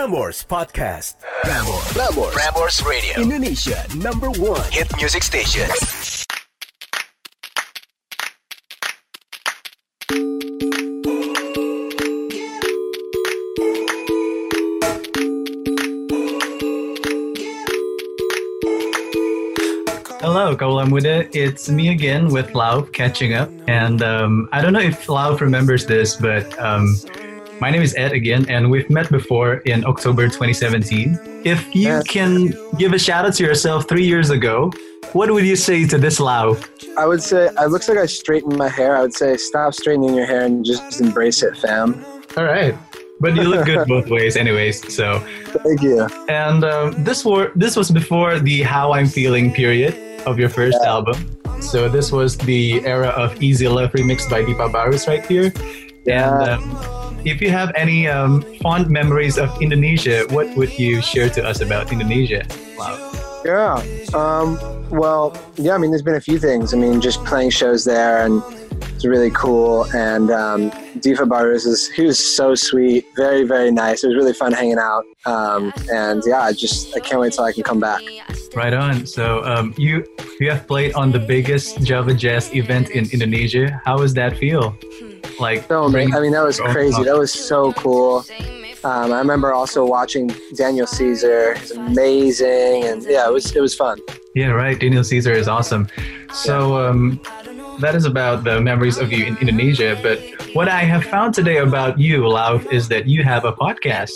Prambors Podcast. Prambors. Prambors. Prambors Radio. Indonesia number one. Hit music station. Hello, Kawula Muda. It's me again with Lauv catching up. And um, I don't know if Lauv remembers this, but um, my name is Ed again, and we've met before in October 2017. If you Yes. can give a shout out to yourself three years ago, what would you say to this Lauv? I would say it looks like I straightened my hair. I would say stop straightening your hair and just embrace it, fam. All right. But you look good both ways, anyways. So, Thank you. and um, this were this was before the How I'm Feeling period of your first Yeah. album. So this was the era of Easy Love remixed by Dipha Barus right here. Yeah. And um, if you have any um, fond memories of Indonesia, what would you share to us about Indonesia? Wow. Yeah. Um, well, yeah, I mean, there's been a few things. I mean, just playing shows there and it's really cool. And um, Dipha Barus is, he was so sweet, very, very nice. It was really fun hanging out. Um, and yeah, I just, I can't wait till I can come back. Right on. So um, you you have played on the biggest Java Jazz event in Indonesia. How does that feel? Like So, bring- I mean, that was crazy. That was so cool. Um, I remember also watching Daniel Caesar. He's amazing. And yeah, it was, it was fun. Yeah, right. Daniel Caesar is awesome. So um, that is about the memories of you in Indonesia. But what I have found today about you, Lauv, is that you have a podcast.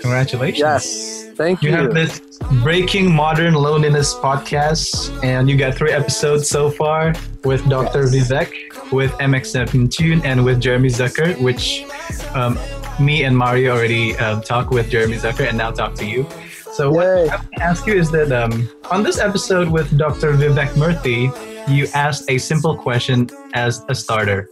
Congratulations. Yes. Thank You you. have this Breaking Modern Loneliness podcast, and you got three episodes so far with Dr. Yes. Vivek, with MX7 Tune, and with Jeremy Zucker, which um, me and Mario already um, talked with Jeremy Zucker and now talk to you. So what Yay. I want to ask you is that um, on this episode with Dr. Vivek Murthy, you asked a simple question as a starter.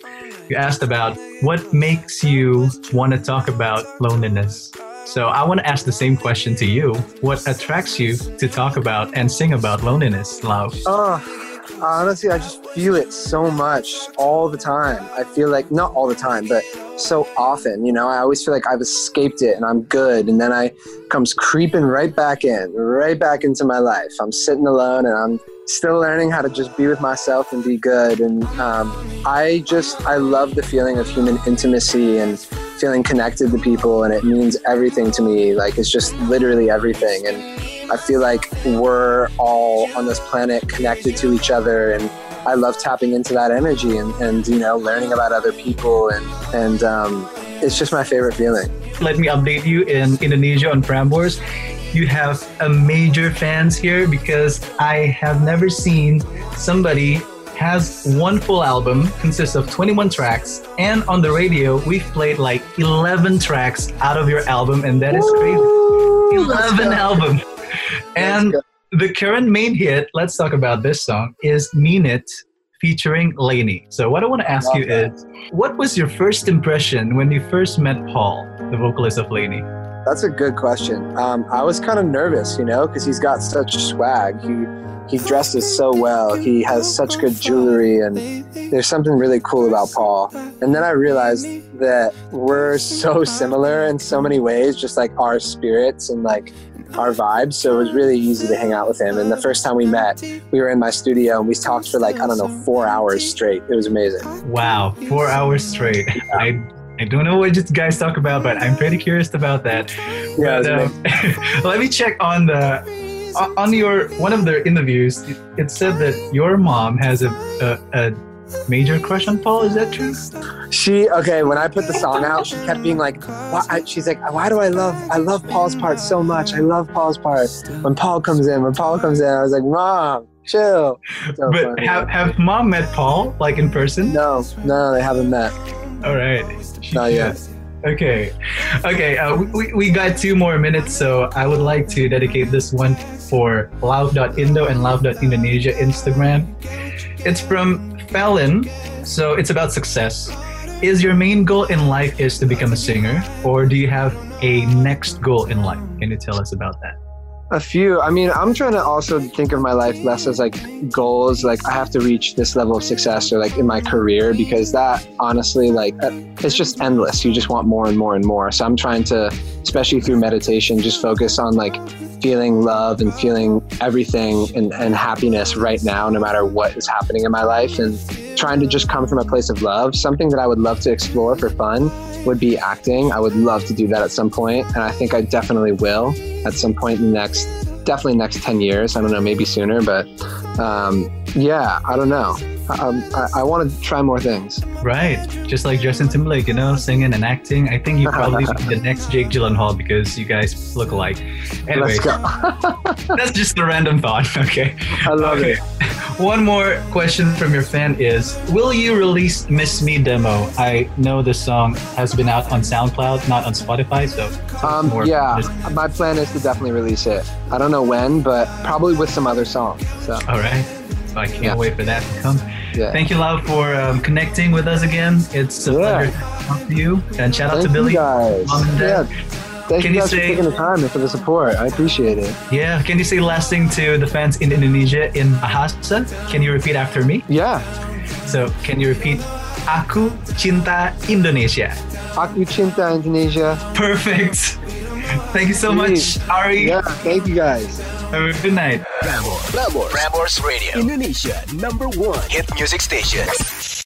You asked about what makes you want to talk about loneliness. So I want to ask the same question to you. What attracts you to talk about and sing about loneliness, Lauv? Oh, honestly, I just feel it so much all the time. I feel like, not all the time, but so often, you know, I always feel like I've escaped it and I'm good. And then I comes creeping right back in, right back into my life. I'm sitting alone and I'm still learning how to just be with myself and be good. And um, I just, I love the feeling of human intimacy and feeling connected to people. And it means everything to me. Like, it's just literally everything. And I feel like we're all on this planet connected to each other and I love tapping into that energy and, and you know learning about other people and and um, it's just my favorite feeling. Let me update you in Indonesia on Prambors. You have a major fans here because I have never seen somebody has one full album consists of 21 tracks and on the radio we've played like 11 tracks out of your album and that is crazy 11 album and the current main hit let's talk about this song is mean it featuring LANY. So what I want to ask Love you that. is what was your first impression when you first met Paul, the vocalist of LANY? That's a good question. Um, I was kind of nervous, you know, because he's got such swag. He he dresses so well. He has such good jewelry, and there's something really cool about Paul. And then I realized that we're so similar in so many ways, just like our spirits and like our vibes. So it was really easy to hang out with him. And the first time we met, we were in my studio and we talked for like I don't know four hours straight. It was amazing. Wow, four hours straight. I I don't know what you guys talk about, but I'm pretty curious about that. Yeah, But, um, let me check on the on- your one of the interviews. It, it said that your mom has a, a a major crush on Paul. Is that true? She okay. When I put the song out, she kept being like, why, "She's like, why do I love I love Paul's part so much? I love Paul's part." When Paul comes in, when Paul comes in, I was like, "Mom, chill." So but funny. have have mom met Paul like in person? no, no, they haven't met. All right. She Not yet. Okay. Okay. Uh, we, we got two more minutes, so I would like to dedicate this one for love.indo and love.indonesia Instagram. It's from Fallon, so it's about success. Is your main goal in life is to become a singer, or do you have a next goal in life? Can you tell us about that? A few. I mean, I'm trying to also think of my life less as like goals, like I have to reach this level of success or like in my career because that honestly, like, uh, it's just endless. You just want more and more and more. So I'm trying to, especially through meditation, just focus on like feeling love and feeling everything and, and happiness right now, no matter what is happening in my life. And trying to just come from a place of love. Something that I would love to explore for fun would be acting. I would love to do that at some point, and I think I definitely will at some point in the next, definitely next ten years. I don't know, maybe sooner, but um, yeah, I don't know. Um, I, I want to try more things. Right. Just like Justin Timberlake, you know, singing and acting. I think you probably be the next Jake Gyllenhaal because you guys look alike. Anyway, Let's go. that's just a random thought. Okay. I love okay. it. One more question from your fan is Will you release Miss Me demo? I know the song has been out on SoundCloud, not on Spotify, so. Um, yeah, my plan is to definitely release it. I don't know when, but probably with some other songs. So All right. So I can't Yeah. wait for that to come. Yeah. Thank you, Lauv, for um, connecting with us again. It's a Yeah. pleasure to talk to you. And shout out Thank to Billy. you guys. Mom and Yeah. Dad. Thank Can you you guys say- for taking the time and for the support. I appreciate it. Yeah. Can you say last thing to the fans in Indonesia in Bahasa? Can you repeat after me? Yeah. So can you repeat? Aku cinta Indonesia. Aku cinta Indonesia. Perfect. Thank you so much, Ari. Yeah. Thank you guys. Have a good night. Prambors. Prambors. Prambors Radio. Indonesia number one. Hit music station.